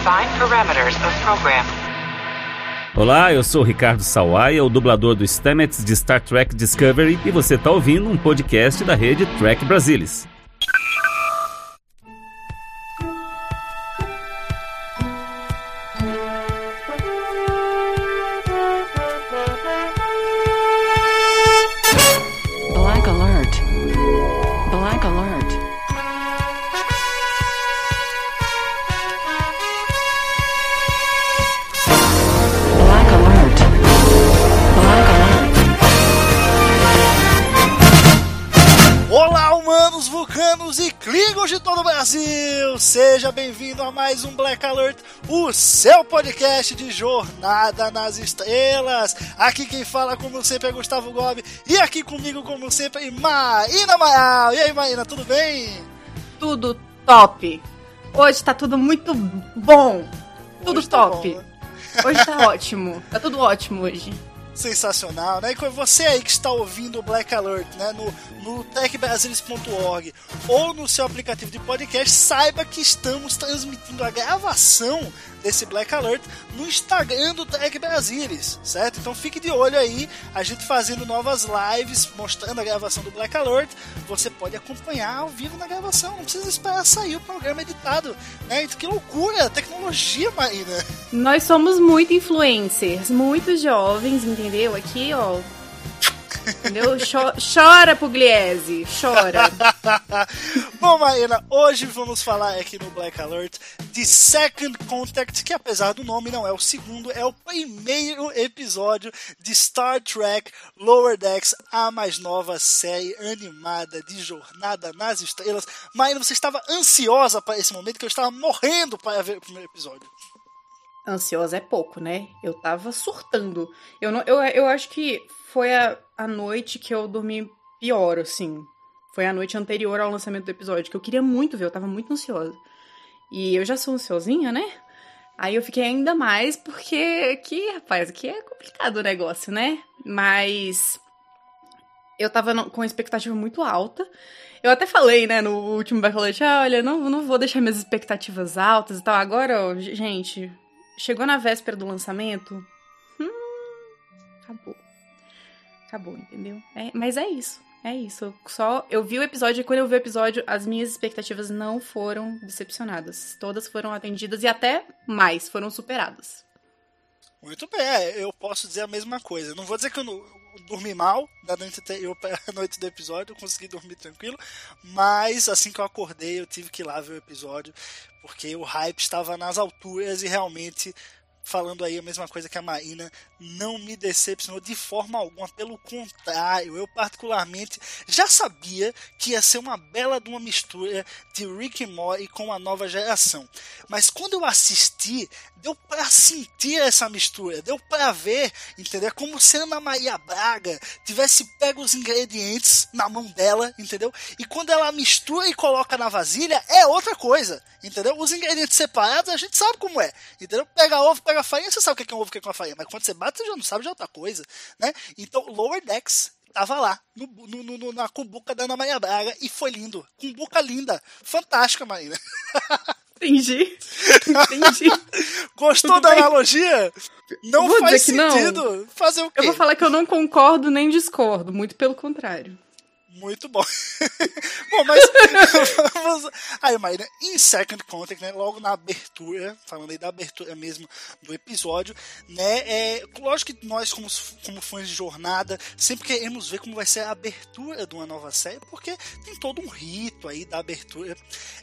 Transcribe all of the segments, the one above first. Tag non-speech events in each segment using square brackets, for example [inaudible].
Define parameters of program. Olá, eu sou Ricardo Sawaia, o dublador do Stamets de Star Trek Discovery, e você está ouvindo um podcast da rede Trek Brasilis. O seu podcast de Jornada nas Estrelas. Aqui quem fala, como sempre, é Gustavo Gobi e aqui comigo, como sempre, Maína Maal. E aí, Maína, tudo bem? tudo top. Hoje tá tudo muito bom. Tudo Hoje tá top. bom, né? Hoje tá [laughs] ótimo. Tá tudo ótimo hoje. sensacional, né? E você aí que está ouvindo o Black Alert, né, no, no techbrasilis.org ou no seu aplicativo de podcast, saiba que estamos transmitindo a gravação desse Black Alert no Instagram do Tech Brasilis, certo? Então fique de olho aí, a gente fazendo novas lives, mostrando a gravação do Black Alert. Você pode acompanhar ao vivo na gravação, não precisa esperar sair o programa editado, né? Que loucura, tecnologia, Marina. Nós somos muito influencers, muito jovens, entendeu? Aqui, ó. Entendeu? Cho- chora, Pugliese, chora. [laughs] Bom, Maína, hoje vamos falar aqui no Black Alert de Second Contact, que apesar do nome não é o segundo, é o primeiro episódio de Star Trek Lower Decks, a mais nova série animada de Jornada nas Estrelas. Maína, você estava ansiosa para esse momento, que eu estava morrendo para ver o primeiro episódio. Ansiosa é pouco, né? Eu tava surtando. Eu, não, eu, eu acho que foi a, a noite que eu dormi pior, assim. Foi a noite anterior ao lançamento do episódio, que eu queria muito ver, eu tava muito ansiosa. E eu já sou ansiosinha, né? Aí eu fiquei ainda mais, porque aqui, rapaz, aqui é complicado o negócio, né? Mas eu tava com expectativa muito alta. Eu até falei, né, no último Bacalhete, ah, olha, não, não vou deixar minhas expectativas altas e tal. Agora, ó, gente, chegou na véspera do lançamento. Hum, acabou. Acabou, entendeu? É, mas é isso. É isso. Eu Só eu vi o episódio e quando eu vi o episódio, as minhas expectativas não foram decepcionadas. Todas foram atendidas e até mais foram superadas. Muito bem, é, eu posso dizer a mesma coisa. Não vou dizer que eu, não- eu dormi mal da noite anterior para [laughs] a noite do episódio, eu consegui dormir tranquilo, mas assim que eu acordei, eu tive que ir lá ver o episódio, porque o hype estava nas alturas e realmente. Falando aí a mesma coisa que a Maína, não me decepcionou de forma alguma. Pelo contrário, eu particularmente já sabia que ia ser uma bela de uma mistura de Rick and Morty com a nova geração. Mas quando eu assisti, deu pra sentir essa mistura, deu pra ver, entendeu? É Como se a Ana Maria Braga tivesse pego os ingredientes na mão dela, entendeu? E quando ela mistura e coloca na vasilha, é outra coisa, entendeu? Os ingredientes separados a gente sabe como é, entendeu? Pega ovo, pega farinha, você sabe o que é um ovo, o que é uma farinha, mas quando você bate, você já não sabe de outra coisa, né? Então, Lower Decks tava lá, no, no- no- na cumbuca da Ana Maria Braga, e foi lindo. Cumbuca linda. Fantástica, Maíra. [laughs] Entendi. Entendi. Gostou Tudo da bem. analogia? Não Vou faz que não. sentido. Fazer o quê? Eu vou falar que eu não concordo nem discordo, muito pelo contrário. Muito bom. [laughs] bom, mas [laughs] vamos... Aí, Maíra, em Second Contact, né, logo na abertura, falando aí da abertura mesmo do episódio, né, é, lógico que nós, como, como fãs de jornada, sempre queremos ver como vai ser a abertura de uma nova série, porque tem todo um rito aí da abertura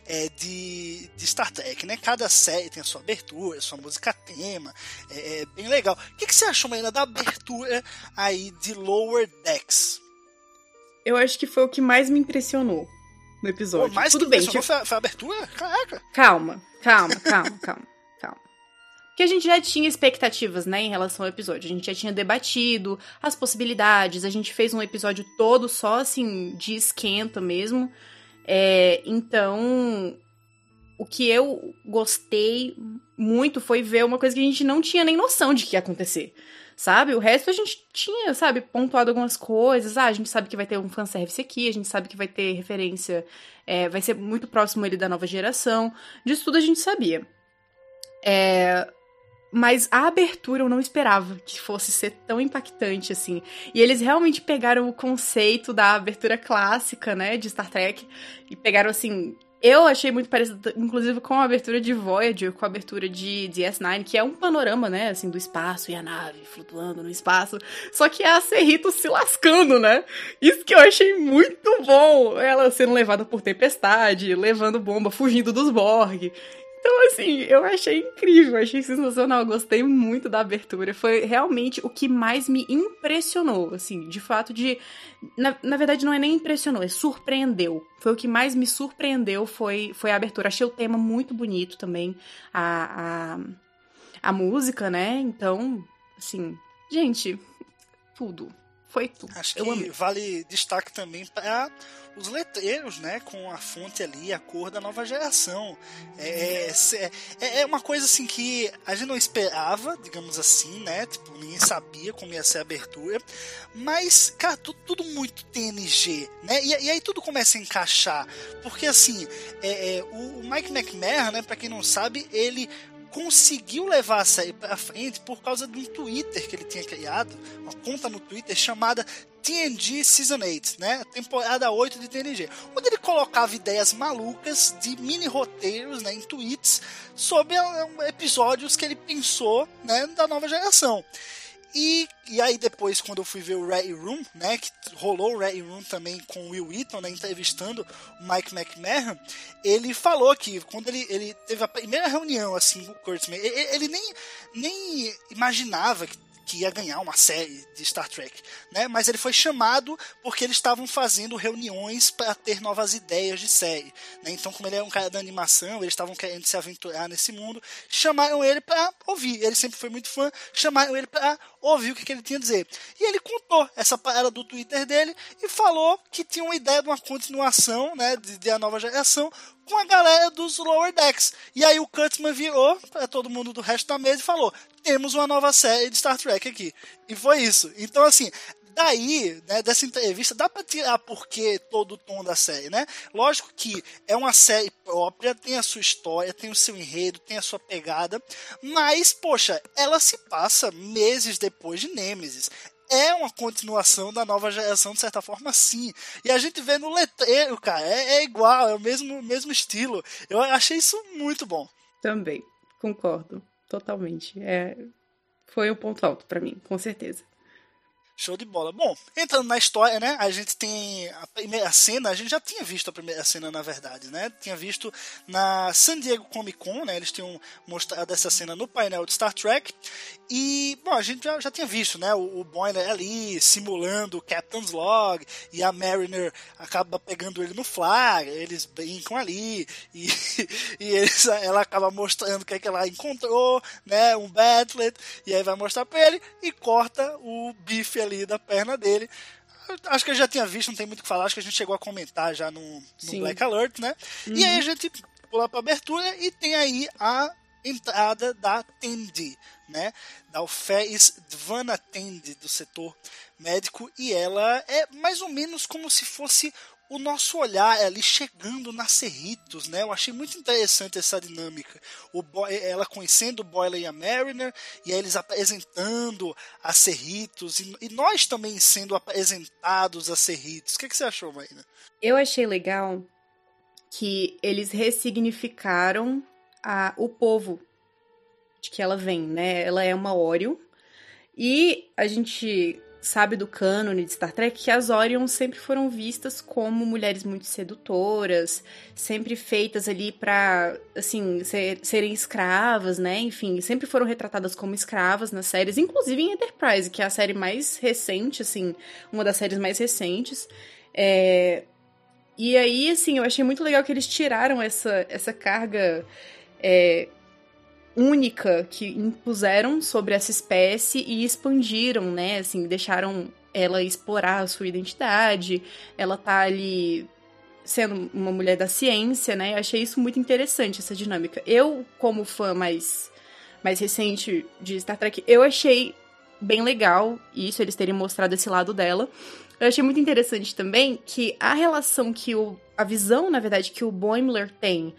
é, de, de Star Trek, né? Cada série tem a sua abertura, a sua música tema, é, é bem legal. O que, que você achou, Maíra, da abertura aí de Lower Decks? Eu acho que foi o que mais me impressionou no episódio. Pô, mais Tudo que bem, tipo, foi, a, foi a abertura? Caraca. calma, calma, calma, [laughs] calma, calma. Porque a gente já tinha expectativas, né, em relação ao episódio. A gente já tinha debatido as possibilidades, a gente fez um episódio todo só, assim, de esquenta mesmo. É, então, o que eu gostei muito foi ver uma coisa que a gente não tinha nem noção de que ia acontecer. Sabe? O resto a gente tinha, sabe, pontuado algumas coisas. Ah, a gente sabe que vai ter um fanservice aqui, a gente sabe que vai ter referência, é, vai ser muito próximo ele da nova geração. Disso tudo a gente sabia. É, mas a abertura eu não esperava que fosse ser tão impactante assim. E eles realmente pegaram o conceito da abertura clássica, né, de Star Trek, e pegaram assim. Eu achei muito parecido, inclusive, com a abertura de Voyager, com a abertura de DS9, que é um panorama, né, assim, do espaço e a nave flutuando no espaço. Só que a Cerrito se lascando, né? Isso que eu achei muito bom. Ela sendo levada por tempestade, levando bomba, fugindo dos Borg. Então, assim, eu achei incrível, achei sensacional, gostei muito da abertura. Foi realmente o que mais me impressionou, assim, de fato de. Na, na verdade, não é nem impressionou, é surpreendeu. Foi o que mais me surpreendeu, foi, foi a abertura. Achei o tema muito bonito também, a, a, a música, né? Então, assim, gente, tudo. Foi tudo. Acho que amei. vale destaque também para os letreiros, né? Com a fonte ali, a cor da nova geração. É, é, é uma coisa assim que a gente não esperava, digamos assim, né? Tipo, ninguém sabia como ia ser a abertura. Mas, cara, tudo, tudo muito TNG, né? E, e, aí tudo começa a encaixar. Porque assim, é, é o Mike McMahon, né? Pra quem não sabe, ele conseguiu levar a série para frente por causa de um Twitter que ele tinha criado, uma conta no Twitter chamada TNG Season 8, né? Temporada 8 de TNG, onde ele colocava ideias malucas de mini roteiros, né, em tweets sobre eh, episódios que ele pensou, né, da nova geração. E, e aí depois, quando eu fui ver o Red Room, né, que rolou o Red Room também com o Will Wheaton, né, entrevistando o Mike McMahon, ele falou que quando ele, ele teve a primeira reunião assim com o Kurtzman, ele, ele nem, nem imaginava que que ia ganhar uma série de Star Trek, né? Mas ele foi chamado porque eles estavam fazendo reuniões para ter novas ideias de série, né? Então, como ele é um cara da animação, eles estavam querendo se aventurar nesse mundo, chamaram ele para ouvir. Ele sempre foi muito fã, chamaram ele para ouvir o que, que, ele tinha a dizer. E ele contou essa parada do Twitter dele e falou que tinha uma ideia de uma continuação, né, de, de a nova geração com a galera dos Lower Decks. E aí o Kurtzman virou para todo mundo do resto da mesa e falou: temos uma nova série de Star Trek aqui. E foi isso. Então, assim, daí, né, dessa entrevista, dá pra tirar porque todo o tom da série, né? Lógico que é uma série própria, tem a sua história, tem o seu enredo, tem a sua pegada, mas, poxa, ela se passa meses depois de Nemesis é uma continuação da nova geração, de certa forma, sim. E a gente vê no letreiro, cara, é, é igual, é o mesmo, mesmo estilo. Eu achei isso muito bom. Também, concordo, totalmente. É, foi um ponto alto para mim, com certeza. Show de bola. Bom, entrando na história, né? A gente tem a primeira cena, a gente já tinha visto a primeira cena, na verdade, né? Tinha visto na San Diego Comic Con, né? Eles tinham mostrado essa cena no painel de Star Trek. E, bom, a gente já, já tinha visto, né? O, o Boiler ali simulando o Captain's Log e a Mariner acaba pegando ele no flag, eles brincam ali e, [laughs] e eles, ela acaba mostrando o que, é que ela encontrou, né? Um Batlet, e aí vai mostrar pra ele e corta o bife ali da perna dele. Acho que eu já tinha visto, não tem muito o que falar, acho que a gente chegou a comentar já no, no Black Alert, né? Uhum. E aí a gente pula pra abertura e tem aí a entrada da Tendi, né? Da Alfés Dvana Tendi, do setor médico, e ela é mais ou menos como se fosse o nosso olhar ali chegando na Cerritos, né? Eu achei muito interessante essa dinâmica. O ela conhecendo o Boiler e a Mariner, e aí eles apresentando a Cerritos, e, e nós também sendo apresentados a Cerritos. O que, que você achou, Marina? Eu achei legal que eles ressignificaram a, o povo de que ela vem, né? Ela é uma Oreo. E a gente sabe do cânone de Star Trek que as Orions sempre foram vistas como mulheres muito sedutoras, sempre feitas ali para assim, ser, serem escravas, né? Enfim, sempre foram retratadas como escravas nas séries, inclusive em Enterprise, que é a série mais recente, assim, uma das séries mais recentes. É... E aí, assim, eu achei muito legal que eles tiraram essa, essa carga é, única que impuseram sobre essa espécie e expandiram, né? Assim, deixaram ela explorar a sua identidade. Ela tá ali sendo uma mulher da ciência, né? Eu achei isso muito interessante, essa dinâmica. Eu, como fã mais, mais recente de Star Trek, eu achei bem legal isso, eles terem mostrado esse lado dela. Eu achei muito interessante também que a relação que o. a visão, na verdade, que o Boimler tem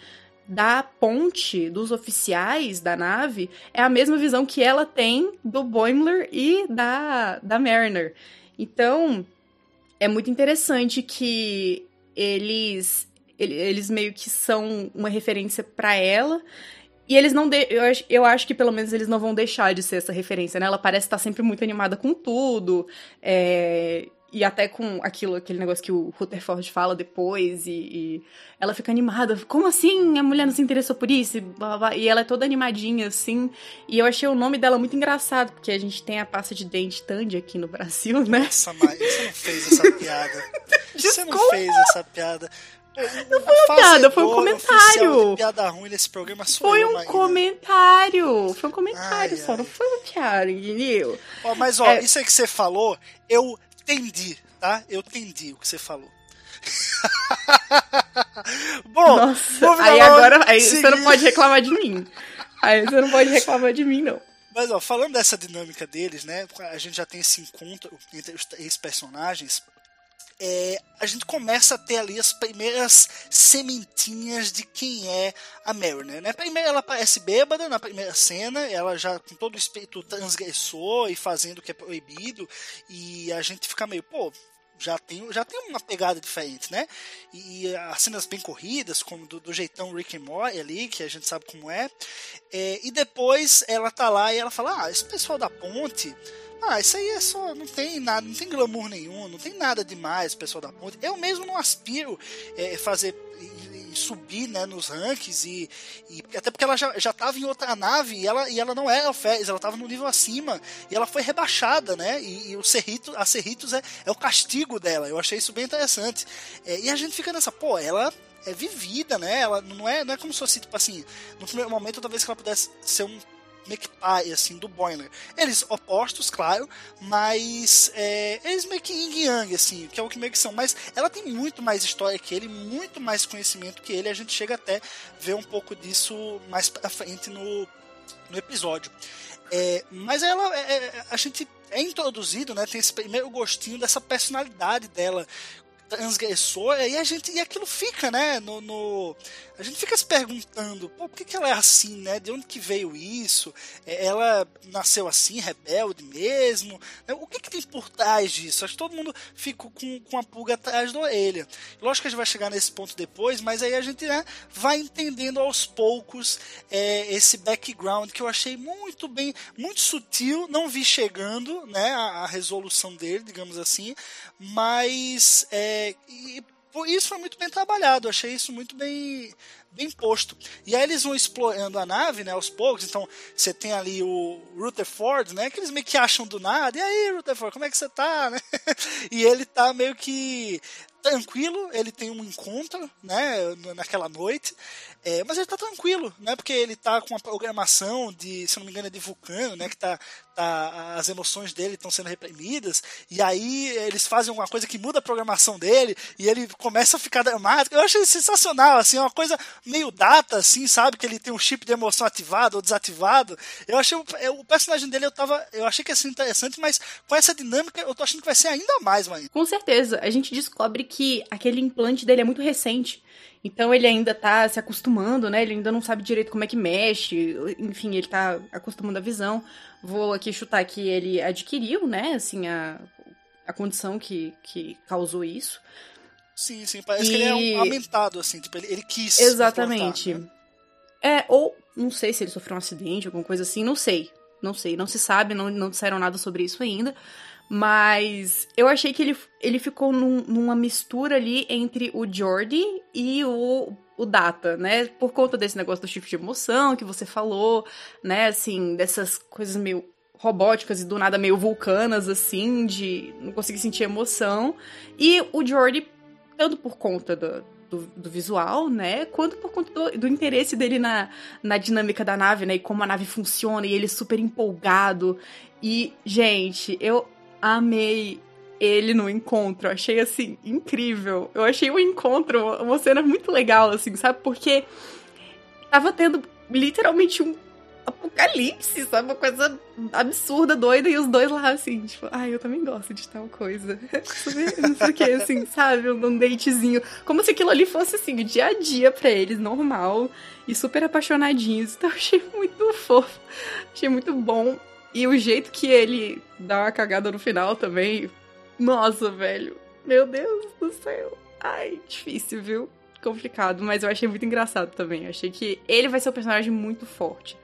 da ponte dos oficiais da nave é a mesma visão que ela tem do Boimler e da, da Mariner. Então, é muito interessante que eles eles meio que são uma referência para ela. E eles não. De... Eu, acho, eu acho que pelo menos eles não vão deixar de ser essa referência, né? Ela parece estar sempre muito animada com tudo. É... E até com aquilo, aquele negócio que o Rutherford fala depois, e, e, ela fica animada. Como assim? A mulher não se interessou por isso? E, blá, blá, e ela é toda animadinha, assim. E eu achei o nome dela muito engraçado, porque a gente tem a pasta de dente Tandy aqui no Brasil, né? Nossa, mas você não fez essa piada. [laughs] você não fez essa piada. Não foi uma piada, foi um comentário. piada ruim nesse programa Foi um comentário. Foi um comentário ai, só, ai. não foi uma piada, entendeu? Ó, mas ó, é... isso aí que você falou, eu entendi, tá? Eu entendi o que você falou. [laughs] Bom, Nossa, aí agora aí você não pode reclamar de mim. Aí você não pode reclamar de mim, não. Mas, ó, falando dessa dinâmica deles, né? A gente já tem esse encontro entre os três personagens é, a gente começa a ter ali as primeiras sementinhas de quem é a Mariner. Né? Primeiro ela parece bêbada na primeira cena, ela já com todo o espírito transgressor e fazendo o que é proibido, e a gente fica meio, pô, já tem, já tem uma pegada diferente, né? E, as cenas bem corridas, como do, do, jeitão Rick and Morty ali, que a gente sabe como é. é. E depois ela tá lá e ela fala: Ah, esse pessoal da ponte ah, isso aí é só. Não tem nada, não tem glamour nenhum, não tem nada demais, pessoal da ponte. Eu mesmo não aspiro é, fazer subir né, nos rankings e, e, até porque ela já, já tava em outra nave e ela, e ela não era Alfés, ela tava no nível acima e ela foi rebaixada, né? E, e o Cerrito, a Cerritos é, é o castigo dela. Eu achei isso bem interessante. É, e a gente fica nessa, pô, ela é vivida, né? Ela não é, não é como se fosse, tipo assim, no primeiro momento, talvez que ela pudesse ser um meio pai, assim, do Boiler. Eles opostos, claro, mas é, eles meio que yin yang, assim, que é o que meio que são. Mas ela tem muito mais história que ele, muito mais conhecimento que ele, a gente chega até ver um pouco disso mais pra frente no, no episódio. É, mas ela, é, é a gente é introduzido, né? Tem esse primeiro gostinho dessa personalidade dela transgressor, e a gente e aquilo fica, né, no, no a gente fica se perguntando, por que, que ela é assim, né? De onde que veio isso? É, ela nasceu assim, rebelde mesmo? Né? O que, que tem por trás disso? Acho que todo mundo fica com, com a pulga atrás da orelha. Lógico que a gente vai chegar nesse ponto depois, mas aí a gente né, vai entendendo aos poucos é, esse background que eu achei muito bem, muito sutil, não vi chegando, né, a, a resolução dele, digamos assim, mas é, e, isso foi muito bem trabalhado, achei isso muito bem, bem posto. E aí eles vão explorando a nave, né, aos poucos. Então você tem ali o Rutherford, né, que eles meio que acham do nada. E aí, Rutherford, como é que você tá, [laughs] né? E ele tá meio que tranquilo, ele tem um encontro, né, naquela noite, é, mas ele tá tranquilo, né, porque ele tá com uma programação de, se não me engano, é de vulcano, né, que tá, tá as emoções dele estão sendo reprimidas, e aí eles fazem uma coisa que muda a programação dele, e ele começa a ficar dramático. Eu achei sensacional, assim, uma coisa meio data, assim, sabe, que ele tem um chip de emoção ativado ou desativado. Eu achei o, o personagem dele, eu tava, eu achei que ia ser interessante, mas com essa dinâmica eu tô achando que vai ser ainda mais, mano. Com certeza, a gente descobre que aquele implante dele é muito recente. Então ele ainda tá se acostumando, né? Ele ainda não sabe direito como é que mexe. Enfim, ele tá acostumando a visão. Vou aqui chutar que ele adquiriu, né? Assim, a, a condição que, que causou isso. Sim, sim. Parece e... que ele é um aumentado, assim. Tipo, ele, ele quis. Exatamente. Né? É, ou não sei se ele sofreu um acidente, alguma coisa assim. Não sei. Não sei. Não se sabe, não, não disseram nada sobre isso ainda. Mas eu achei que ele, ele ficou num, numa mistura ali entre o Jordi e o, o Data, né? Por conta desse negócio do shift de emoção que você falou, né? Assim, dessas coisas meio robóticas e do nada meio vulcanas, assim, de não conseguir sentir emoção. E o Jordi, tanto por conta do, do, do, visual, né? Quanto por conta do, do, interesse dele na, na dinâmica da nave, né? E como a nave funciona, e ele super empolgado. E, gente, eu amei ele no encontro. Achei assim incrível. Eu achei o encontro uma cena muito legal, assim, sabe? Porque tava tendo literalmente um apocalipse, sabe? Uma coisa absurda, doida, e os dois lá assim, tipo, ai, eu também gosto de tal coisa. [laughs] Não sei o que, assim, sabe? Um datezinho. Como se aquilo ali fosse assim, o dia a dia pra eles, normal e super apaixonadinhos. Então achei muito fofo, achei muito bom. E o jeito que ele dá uma cagada no final também. Nossa, velho. Meu Deus do céu. Ai, difícil, viu? Complicado, mas eu achei muito engraçado também. Eu achei que ele vai ser um personagem muito forte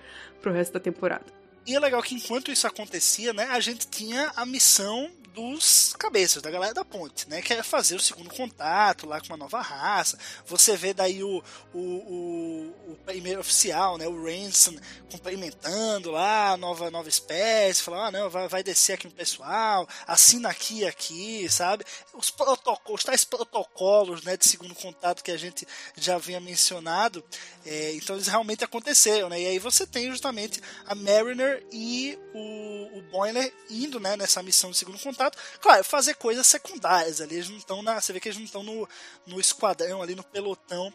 pro resto da temporada. E é legal que enquanto isso acontecia, né, a gente tinha a missão dos cabeças, da galera da ponte, né? Que é fazer o segundo contato lá com uma nova raça. Você vê daí o, o, o, o primeiro oficial, né? O Ransom cumprimentando lá nova, nova espécie, falando, ah, não, vai, vai descer aqui no pessoal, assina aqui e aqui, sabe? Os protocolos, os tais protocolos, né? De segundo contato que a gente já havia mencionado, é, então eles realmente aconteceram, né? E aí você tem justamente a Mariner e o, o Boiler indo, né? Nessa missão de segundo contato contato. Claro, fazer coisas secundárias ali. Eles não estão na. Você vê que eles não estão no, no esquadrão ali, no pelotão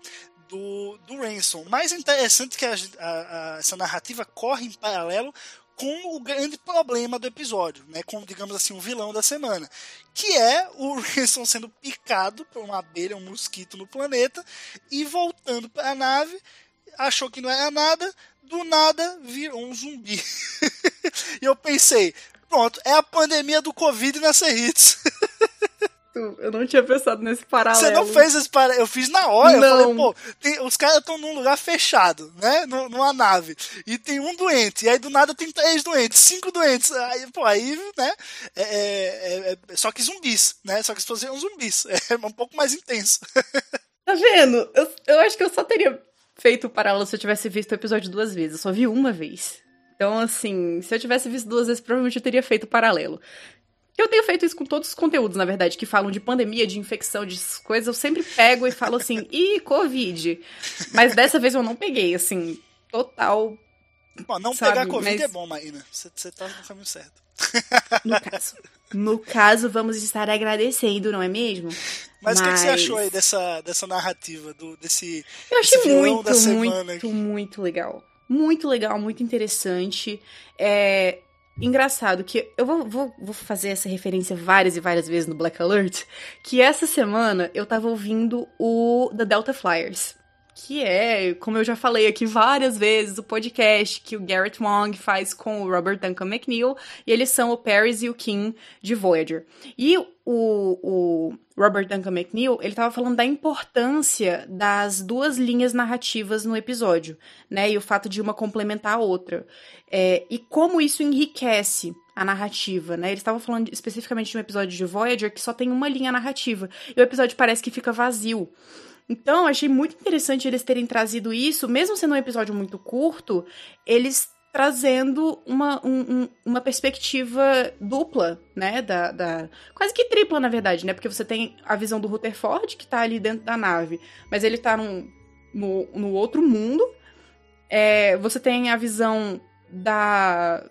do, do Ransom. Mais interessante que a, a, a, essa narrativa corre em paralelo com o grande problema do episódio, né? Com, digamos assim, o vilão da semana. Que é o [laughs] Ransom sendo picado por uma abelha, um mosquito no planeta, e voltando para a nave, achou que não era nada, do nada virou um zumbi. [laughs] e eu pensei, Pronto, é a pandemia do Covid nessa hits. [laughs] Eu não tinha pensado nesse paralelo. Você não fez esse paralelo? Eu fiz na hora. Não. Eu falei, pô, tem, os caras estão num lugar fechado, né? Numa nave. E tem um doente. E aí do nada tem três doentes, cinco doentes. Aí, pô, aí, né? É, é, é, é só que zumbis, né? Só que as pessoas viram zumbis. [laughs] É um pouco mais intenso. [laughs] Tá vendo? Eu, eu acho que eu só teria feito o paralelo se eu tivesse visto o episódio duas vezes. Eu só vi uma vez. Então, assim, se eu tivesse visto duas vezes, provavelmente eu teria feito paralelo. Eu tenho feito isso com todos os conteúdos, na verdade, que falam de pandemia, de infecção, de coisas. Eu sempre pego e falo assim, ih, Covid. Mas dessa vez eu não peguei, assim, total. Bom, não sabe? pegar Covid Mas... é bom, Marina. Você, você tá no caminho certo. No caso. No caso, vamos estar agradecendo, não é mesmo? Mas o que, que, você achou aí dessa, dessa narrativa, do, desse. Eu achei muito, muito, muito legal muito legal, muito interessante. É engraçado que eu vou, vou, vou, fazer essa referência várias e várias vezes no Black Alert, que essa semana eu tava ouvindo o The Delta Flyers que é, como eu já falei aqui várias vezes, o podcast que o Garrett Wong faz com o Robert Duncan McNeil, e eles são o Paris e o Kim de Voyager. E o, o Robert Duncan McNeil, ele estava falando da importância das duas linhas narrativas no episódio, né, e o fato de uma complementar a outra, é, e como isso enriquece a narrativa, né? Eles estavam falando especificamente de um episódio de Voyager que só tem uma linha narrativa, e o episódio parece que fica vazio. Então, achei muito interessante eles terem trazido isso, mesmo sendo um episódio muito curto, eles trazendo uma, um, uma perspectiva dupla, né? Da, da, quase que tripla, na verdade, né? Porque você tem a visão do Rutherford, que tá ali dentro da nave, mas ele tá num, no, no outro mundo. É, você tem a visão da,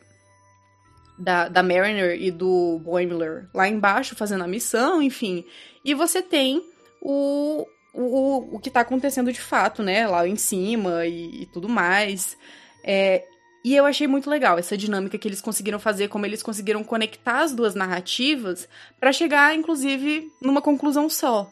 da, da Mariner e do Boimler lá embaixo fazendo a missão, enfim. E você tem o, o, o que tá acontecendo de fato, né? Lá em cima e, e tudo mais. É, e eu achei muito legal essa dinâmica que eles conseguiram fazer, como eles conseguiram conectar as duas narrativas para chegar, inclusive, numa conclusão só.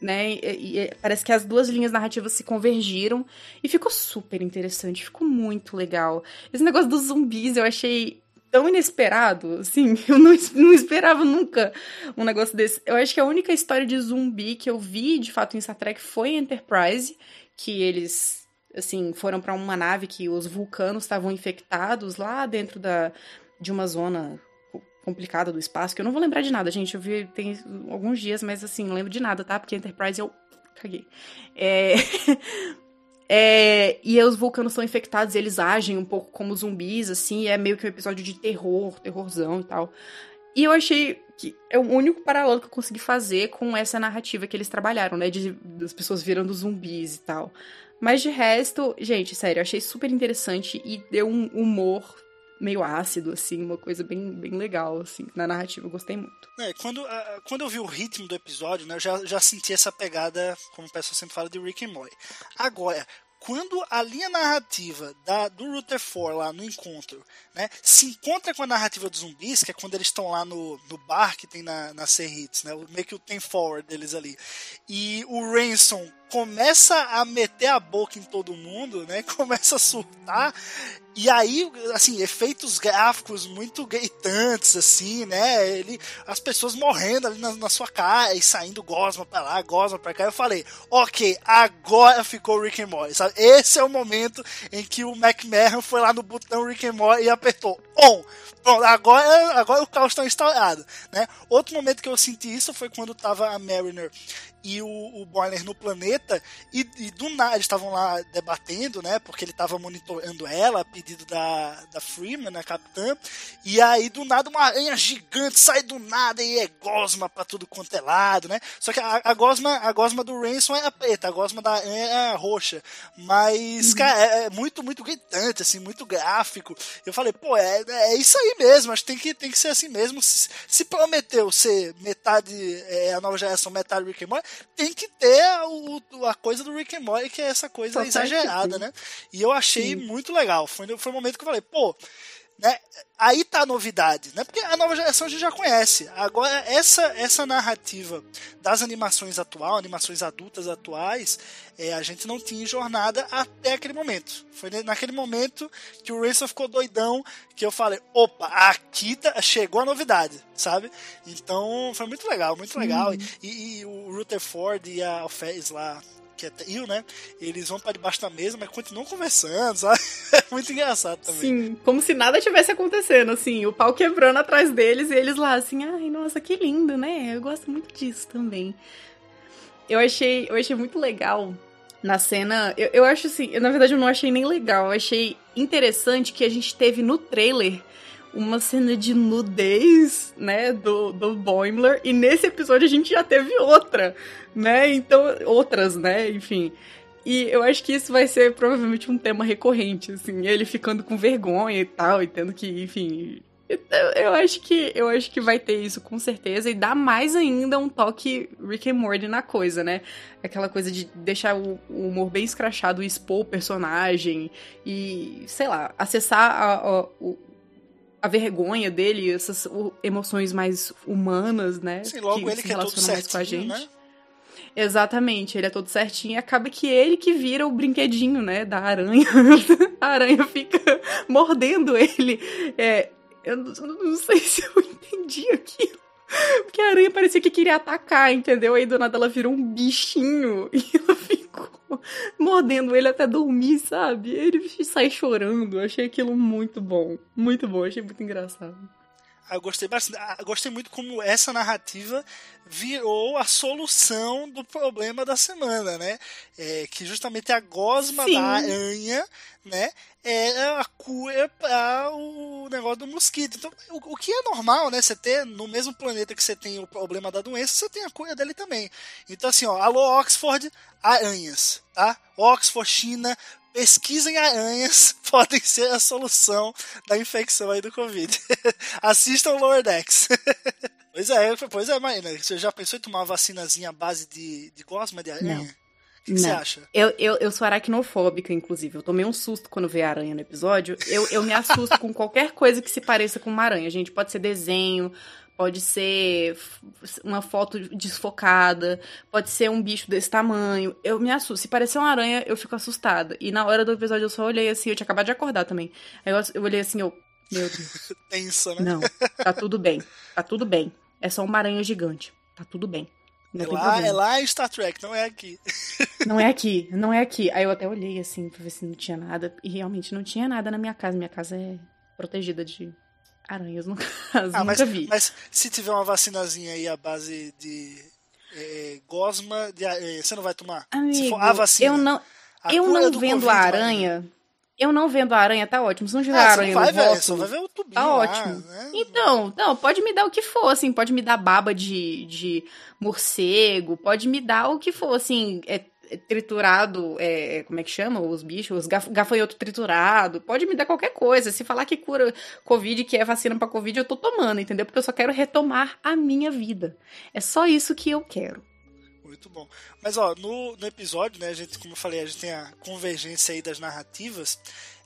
Né? E, e, parece que as duas linhas narrativas se convergiram e ficou super interessante, ficou muito legal. Esse negócio dos zumbis eu achei tão inesperado, assim, [laughs] eu não, não esperava nunca um negócio desse. Eu acho que a única história de zumbi que eu vi, de fato, em Star Trek foi Enterprise, que eles, assim, foram para uma nave que os vulcanos estavam infectados lá dentro da, de uma zona complicada do espaço, que eu não vou lembrar de nada, gente, eu vi tem alguns dias, mas assim, não lembro de nada, tá? Porque Enterprise eu caguei. É... [laughs] É, e os vulcanos são infectados, eles agem um pouco como zumbis, assim, é meio que um episódio de terror, terrorzão e tal. E eu achei que é o único paralelo que eu consegui fazer com essa narrativa que eles trabalharam, né? De, das pessoas virando zumbis e tal. Mas de resto, gente, sério, eu achei super interessante e deu um humor meio ácido, assim, uma coisa bem, bem legal, assim, na narrativa, eu gostei muito. É, quando, quando eu vi o ritmo do episódio, né, eu já, já senti essa pegada, como o pessoal sempre fala, de Rick and Morty. Agora, quando a linha narrativa da, do Rutherford lá no encontro, né, se encontra com a narrativa dos zumbis, que é quando eles estão lá no, no bar que tem na, na C-Hits, né, meio que o tem forward deles ali, e o Ransom começa a meter a boca em todo mundo, né, [laughs] começa a surtar, e aí, assim, efeitos gráficos muito gritantes, assim, né? Ele, as pessoas morrendo ali na, na sua cara e saindo gosma pra lá, gosma pra cá. Eu falei, ok, agora ficou Rick and Morty, sabe? Esse é o momento em que o McMahon foi lá no botão Rick and Morty e apertou on. Pronto, agora, agora o caos está instalado, né? Outro momento que eu senti isso foi quando tava a Mariner e o, o Boiler no planeta e, e do nada eles estavam lá debatendo, né? Porque ele estava monitorando ela a pedido da, da Freeman, né, capitã. E aí do nada uma aranha gigante sai do nada e é gosma para tudo quanto é lado, né? Só que a, a gosma a gosma do Ransom é a preta, a gosma da aranha é a roxa. Mas, uhum. cara, é, é, muito, muito gritante, assim, muito gráfico. Eu falei, pô, é, é isso aí mesmo, acho que tem que, tem que ser assim mesmo. Se, se prometeu ser metade, é, a nova geração, metade Rick and Morty, tem que ter o, a coisa do Rick and Morty, que é essa coisa exagerada, né? E eu achei sim. muito legal. Foi, foi um momento que eu falei, pô, né? Aí tá a novidade, né? Porque a nova geração a gente já conhece. Agora, essa, essa narrativa das animações atuais, animações adultas atuais, é, a gente não tinha jornada até aquele momento. Foi naquele momento que o Ransom ficou doidão, que eu falei, opa, aqui tá, chegou a novidade, sabe? Então, foi muito legal, muito legal. Uhum. E, e, o Rutherford e a Alfez lá, que é Trio, né? Eles vão para debaixo da mesa, mas continuam conversando, [laughs] sabe? É muito engraçado também. Sim, como se nada tivesse acontecendo, assim, o pau quebrando atrás deles e eles lá, assim, ai, nossa, que lindo, né? Eu gosto muito disso também. Eu achei, eu achei muito legal na cena. Eu, eu acho assim, eu, na verdade eu não achei nem legal, eu achei interessante que a gente teve no trailer uma cena de nudez, né, do, do Boimler, e nesse episódio a gente já teve outra, né, então, outras, né, enfim. E eu acho que isso vai ser provavelmente um tema recorrente, assim, ele ficando com vergonha e tal, e tendo que, enfim, eu acho que eu acho que vai ter isso com certeza e dá mais ainda um toque Rick and Morty na coisa, né? Aquela coisa de deixar o, o humor bem escrachado, expor o personagem e, sei lá, acessar a, a, o, a vergonha dele, essas emoções mais humanas, né? Sim, logo que ele que é todo certinho, com a gente. Né? Exatamente, ele é todo certinho e acaba que ele que vira o brinquedinho, né, da aranha. [laughs] a aranha fica mordendo ele. É, eu não sei se eu entendi aquilo. Porque a aranha parecia que queria atacar, entendeu? Aí do nada ela virou um bichinho [laughs] e ela ficou mordendo ele até dormir, sabe? Ele sai chorando. achei aquilo muito bom. Muito bom, achei muito engraçado. Ah, eu gostei bastante. Ah, eu gostei muito como essa narrativa virou a solução do problema da semana, né? É, que justamente a gosma Sim. da aranha, né? É a cura para o negócio do mosquito. Então, o, o, que é normal, né? Você ter no mesmo planeta que você tem o problema da doença, você tem a cura dele também. Então, assim, ó, alô Oxford, aranhas, tá? Oxford, China, pesquisem aranhas [laughs] podem ser a solução da infecção aí do Covid. [laughs] Assistam Lower Decks. [laughs] pois é, pois é, Marina. Você já pensou em tomar uma vacinazinha à base de, de gosma de aranha? Não. O que, você acha? Eu, eu, eu sou aracnofóbica, inclusive. Eu tomei um susto quando vi a aranha no episódio. Eu, eu me assusto com qualquer coisa que se pareça com uma aranha. Gente, pode ser desenho, pode ser uma foto desfocada, pode ser um bicho desse tamanho. Eu me assusto. Se parecer uma aranha, eu fico assustada. E na hora do episódio eu só olhei assim, eu tinha acabado de acordar também. Aí eu, eu olhei assim, eu. Meu Deus. [laughs] Tensa, né? Não, tá tudo bem. Tá tudo bem. É só uma aranha gigante. Tá tudo bem. Não é lá, é lá em Star Trek, não é aqui. [laughs] Não é aqui, não é aqui. Aí eu até olhei assim pra ver se não tinha nada. E realmente não tinha nada na minha casa. Minha casa é protegida de Aranhas, no [laughs] caso, ah, nunca mas, vi. Mas se tiver uma vacinazinha aí à base de é, gosma, de, é, você não vai tomar? Amigo, se for a vacina. Eu não, eu não vendo a aranha. Eu não vendo a aranha, tá ótimo. Se não tiver ah, aranha vai no ver, só vai ver o tubinho tá lá, ótimo. Né? Então, não, pode me dar o que for, assim, pode me dar baba de, de morcego, pode me dar o que for, assim, é, triturado, é, como é que chama? Os bichos, gaf, gafanhoto triturado, pode me dar qualquer coisa. Se falar que cura Covid, que é vacina para Covid, eu tô tomando, entendeu? Porque eu só quero retomar a minha vida. É só isso que eu quero. Muito bom. Mas ó, no, no episódio, né, a gente, como eu falei, a gente tem a convergência aí das narrativas.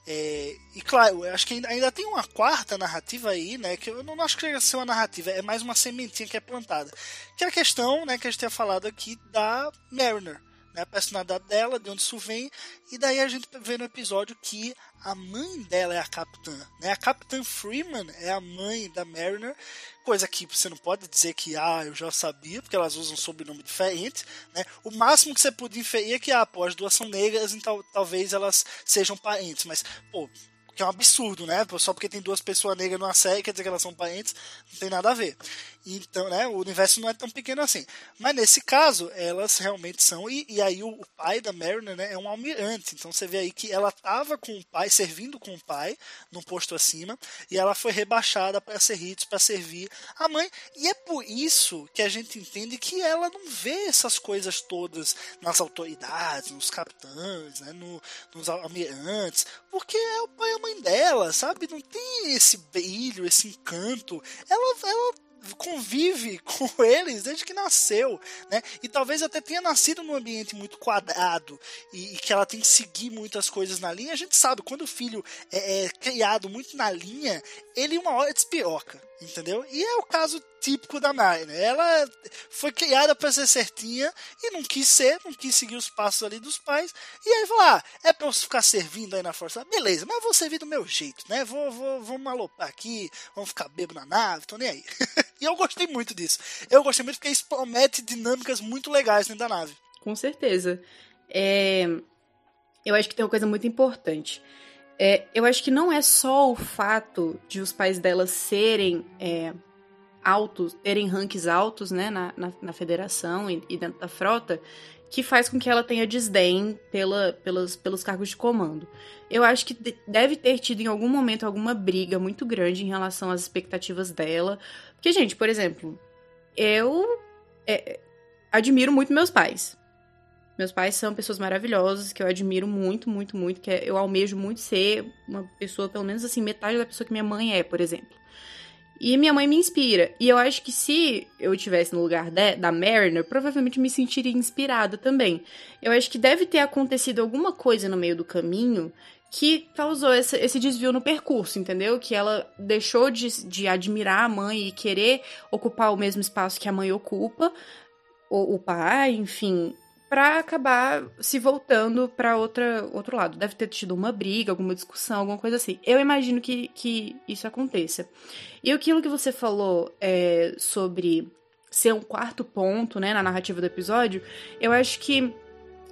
É, e claro, eu acho que ainda, ainda, tem uma quarta narrativa aí, né? Que eu não acho que ser uma narrativa, é mais uma sementinha que é plantada. Que é a questão, né, que a gente tinha falado aqui da Mariner né, a personalidade dela, de onde isso vem, e daí a gente vê no episódio que a mãe dela é a capitã, né? A capitã Freeman é a mãe da Mariner, coisa que você não pode dizer que ah, eu já sabia, porque elas usam um sobrenome diferente, né? O máximo que você podia inferir é que ah, pô, as duas são negras, então talvez elas sejam parentes, mas pô, que é um absurdo, né? Só porque tem duas pessoas negras numa série, quer dizer que elas são parentes, não tem nada a ver. Então, né, o universo não é tão pequeno assim. Mas nesse caso, elas realmente são. E, e aí o, o, pai da Mariner né, é um almirante. Então você vê aí que ela estava com o pai, servindo com o pai, num posto acima, e ela foi rebaixada para ser Ritos, para servir a mãe. E é por isso que a gente entende que ela não vê essas coisas todas nas autoridades, nos capitães, né, no, nos almirantes, porque é o pai e a mãe dela, sabe? Não tem esse brilho, esse encanto. Ela, ela convive [laughs] com eles desde que nasceu, né? E talvez até tenha nascido num ambiente muito quadrado e, e, que ela tem que seguir muitas coisas na linha. A gente sabe, quando o filho é, é criado muito na linha, ele uma hora despiroca entendeu? E é o caso típico da Nai, né? Ela foi criada para ser certinha e não quis ser, não quis seguir os passos ali dos pais. E aí falou: ah, é pra eu ficar servindo aí na força. Beleza, mas vou servir do meu jeito, né? Vou, vou, vou malopar aqui, vamos ficar bebo na nave, tô nem aí. [laughs] e eu gostei muito disso. Eu gostei muito porque isso promete dinâmicas muito legais dentro da nave. Com certeza. É... Eu acho que tem uma coisa muito importante. É, eu acho que não é só o fato de os pais dela serem é, altos, terem rankings altos né, na, na, na federação e, e, dentro da frota, que faz com que ela tenha desdém pela, pelos, pelos cargos de comando. Eu acho que deve ter tido em algum momento alguma briga muito grande em relação às expectativas dela. Porque, gente, por exemplo, eu é, admiro muito meus pais. Meus pais são pessoas maravilhosas que eu admiro muito, muito, muito, que é, eu almejo muito ser uma pessoa, pelo menos assim, metade da pessoa que minha mãe é, por exemplo. E minha mãe me inspira. E eu acho que se eu estivesse no lugar de, da Mariner, provavelmente me sentiria inspirada também. Eu acho que deve ter acontecido alguma coisa no meio do caminho que causou esse, esse desvio no percurso, entendeu? Que ela deixou de, de admirar a mãe e querer ocupar o mesmo espaço que a mãe ocupa, o, o pai, enfim, para acabar se voltando para outra outro lado. Deve ter tido uma briga, alguma discussão, alguma coisa assim. Eu imagino que, que isso aconteça. E aquilo que você falou é, sobre ser um quarto ponto, né, na narrativa do episódio, eu acho que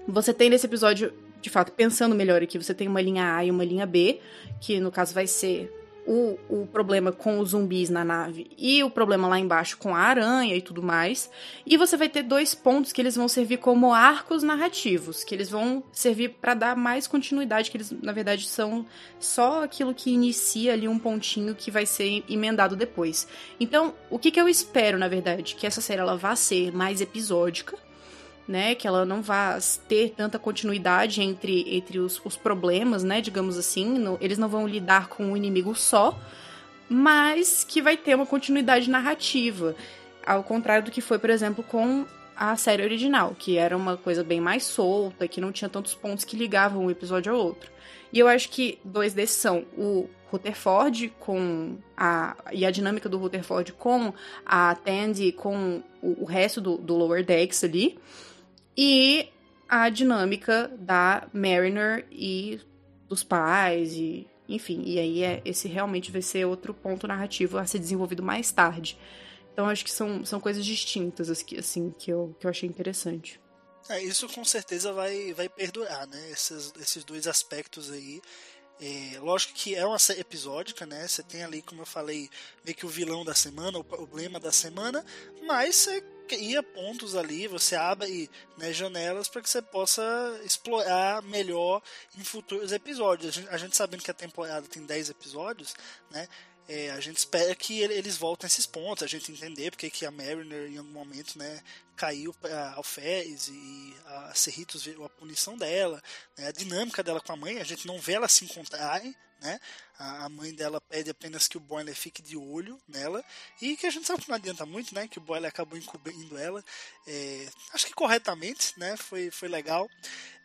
você tem nesse episódio, de fato, pensando melhor aqui, você tem uma linha A e uma linha B, que no caso vai ser o, o problema com os zumbis na nave e o problema lá embaixo com a aranha e tudo mais. E você vai ter dois pontos que eles vão servir como arcos narrativos, que eles vão servir para dar mais continuidade, que eles na verdade são só aquilo que inicia ali um pontinho que vai ser emendado depois. Então, o que, que eu espero, na verdade, que essa série ela vá ser mais episódica né? Que ela não vá ter tanta continuidade entre, entre os, os problemas, né? Digamos assim. No, eles não vão lidar com um inimigo só, mas que vai ter uma continuidade narrativa. Ao contrário do que foi, por exemplo, com a série original, que era uma coisa bem mais solta, que não tinha tantos pontos que ligavam um episódio ao outro. E eu acho que dois desses são o Rutherford com a e a dinâmica do Rutherford com a Tandy com o, o resto do, do Lower Decks ali e a dinâmica da Mariner e dos pais e enfim, e aí é, esse realmente vai ser outro ponto narrativo a ser desenvolvido mais tarde. Então acho que são, são coisas distintas assim que eu, que eu achei interessante. É, isso com certeza vai, vai perdurar, né? Esses, esses dois aspectos aí. É, lógico que é uma série episódica, né? Você tem ali, como eu falei, meio que o vilão da semana, o problema da semana, mas você cria pontos ali, você abre né, janelas para que você possa explorar melhor em futuros episódios. A gente, a gente, sabendo que a temporada tem 10 episódios, né? é, a gente espera que eles voltem a esses pontos, a gente entender porque que a Mariner em algum momento, né, caiu para Alferes e a Cerritos viu a punição dela, né, a dinâmica dela com a mãe, a gente não vê ela se encontrarem, né? A mãe dela pede apenas que o Boiler fique de olho nela e que a gente sabe que não adianta muito, né? Que o Boiler acabou encobrindo ela, é, acho que corretamente, né? Foi, foi legal.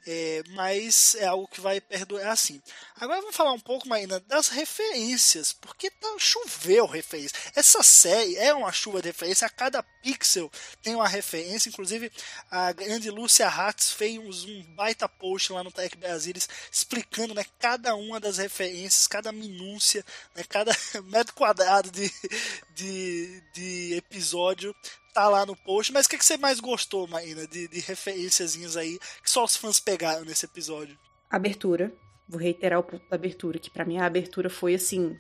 É, mas é algo que vai perdurar assim. Agora vamos falar um pouco, Marina, das referências, porque tá, choveu referência. Essa série é uma chuva de referência, a cada pixel tem uma referência, inclusive a grande Lúcia Hatz fez um baita post lá no Tech Brasilis explicando né, cada uma das referências, cada minúcia, né, cada [laughs] metro quadrado de, de, de episódio tá lá no post. Mas o que, que você mais gostou, Maína, de, de aí que só os fãs pegaram nesse episódio? Abertura. Vou reiterar o ponto da abertura, que para mim a abertura foi assim.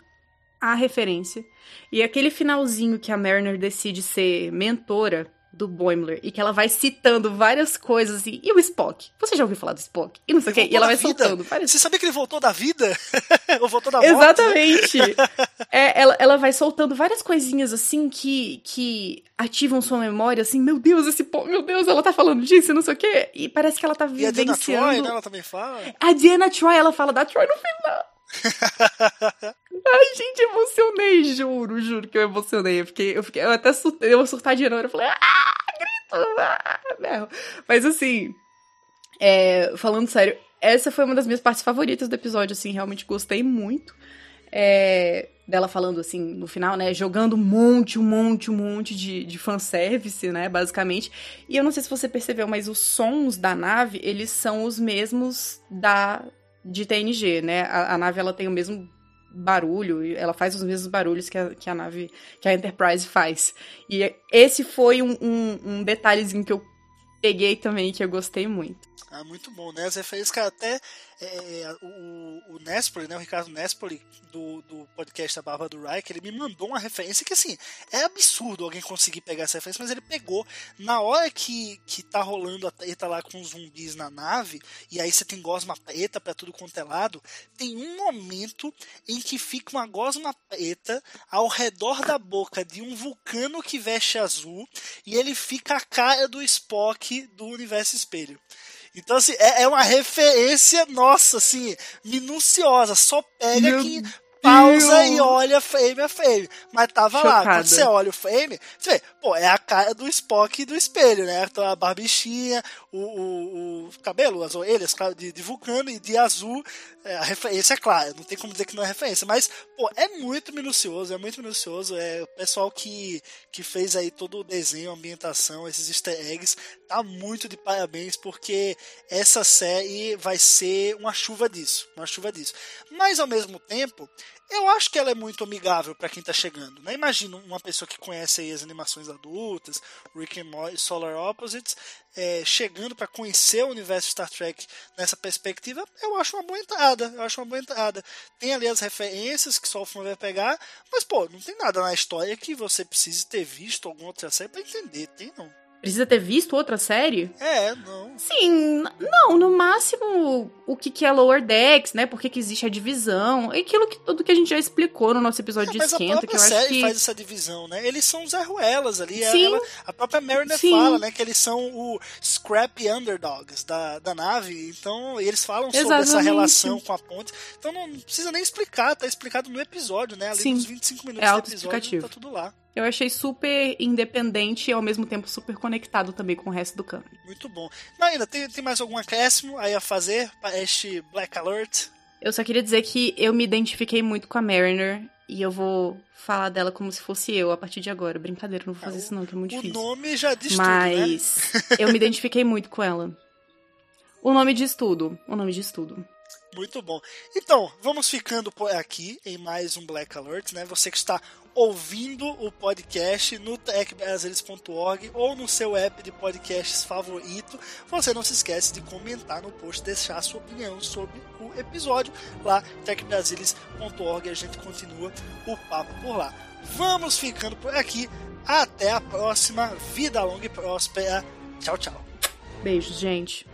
A referência. E aquele finalzinho que a Mariner decide ser mentora do Boimler e que ela vai citando várias coisas e, e o Spock? Você já ouviu falar do Spock? E não sei o que, e ela vai vida. soltando várias Você sabia que ele voltou da vida? [laughs] Ou voltou da morte? Exatamente. [laughs] é, ela, ela vai soltando várias coisinhas assim que, que ativam sua memória, assim, meu Deus, esse meu Deus, ela tá falando disso, não sei o quê. E parece que ela tá E a Diana vivenciando. Troy, né? Ela também fala. A Diana Troy, ela fala da Troy no final. Ai, gente, emocionei, juro, juro que eu emocionei. Eu fiquei, eu fiquei, eu até surtei, eu surtar de novo. Eu falei, ah, grito, ah, berro. Mas assim, é, falando sério, essa foi uma das minhas partes favoritas do episódio, assim, realmente gostei muito. É, dela falando assim no final, né? Jogando um monte, um monte, um monte de, de fanservice, né? Basicamente. E eu não sei se você percebeu, mas os sons da nave, eles são os mesmos da de TNG, né? A, a nave ela tem o mesmo barulho, ela faz os mesmos barulhos que a, que a nave, que a Enterprise faz. E esse foi um, um, um detalhezinho que eu peguei também, que eu gostei muito. Ah, muito bom, né? As referências que até é, o, o Nespoli, né? O Ricardo Nespoli, do, do podcast da Barba do Reich, ele me mandou uma referência que, assim, é absurdo alguém conseguir pegar essa referência, mas ele pegou. Na hora que, que tá rolando a treta lá com os zumbis na nave, e aí você tem gosma preta pra tudo quanto é lado, tem um momento em que fica uma gosma preta ao redor da boca de um vulcano que veste azul, e ele fica a cara do Spock do universo espelho. Então, assim, é, é uma referência, nossa, assim, minuciosa. Só pega Meu que pausa Deus. e olha frame a frame. Mas tava lá, Chocada. quando você olha o frame, você vê, é a cara do Spock do espelho, né? Então, a barbichinha, o, o, o cabelo, as orelhas de, de vulcano e de azul, é, a referência é clara, não tem como dizer que não é referência, mas, pô, é muito minucioso, é muito minucioso, é o pessoal que, que fez aí todo o desenho, a ambientação, esses easter eggs, tá muito de parabéns, porque essa série vai ser uma chuva disso, uma chuva disso. Mas, ao mesmo tempo, eu acho que ela é muito amigável para quem tá chegando, né? Imagina uma pessoa que conhece aí as animações adultas, Rick and Morty, Solar Opposites, é, chegando para conhecer o universo Star Trek nessa perspectiva, eu acho uma boa entrada, eu acho uma boa entrada. Tem ali as referências que só o fã vai pegar, mas pô, não tem nada na história que você precise ter visto alguma outra série para entender, tem não. Precisa ter visto outra série? É, não. Sim, não, no máximo o que, que é Lower Decks, né? Por que, que existe a divisão? É aquilo que tudo que a gente já explicou no nosso episódio de É, mas a esquenta, própria que eu acho série que. faz essa divisão, né? Eles são os Ruelas ali. é- Sim. ela- a própria Mariner Sim. fala, né? Que eles são o scrappy underdogs da, da nave. Então, eles falam sobre essa Exatamente. relação com a ponte. Então, não precisa nem explicar. Tá explicado no episódio, né? Ali Sim. nos 25 minutos É do episódio, tá tudo lá. Eu achei super independente e ao mesmo tempo super conectado também com o resto do canon. Muito bom. Marina, tem, tem mais algum acréscimo aí a fazer para este Black Alert? Eu só queria dizer que eu me identifiquei muito com a Mariner e eu vou falar dela como se fosse eu a partir de agora. Brincadeira, não vou fazer É, isso não, que é muito O difícil. nome já diz tudo, né? Mas eu me identifiquei muito com ela. O nome diz tudo. O nome diz tudo. Muito bom. Então, vamos ficando por aqui em mais um Black Alert, né? Você que está ouvindo o podcast no techbrasilis.org ou no seu app de podcasts favorito, você não se esquece de comentar no post, deixar sua opinião sobre o episódio lá techbrasilis.org, a gente continua o papo por lá. Vamos ficando por aqui. Até a próxima. Vida longa e próspera. Tchau, tchau. Beijos, gente.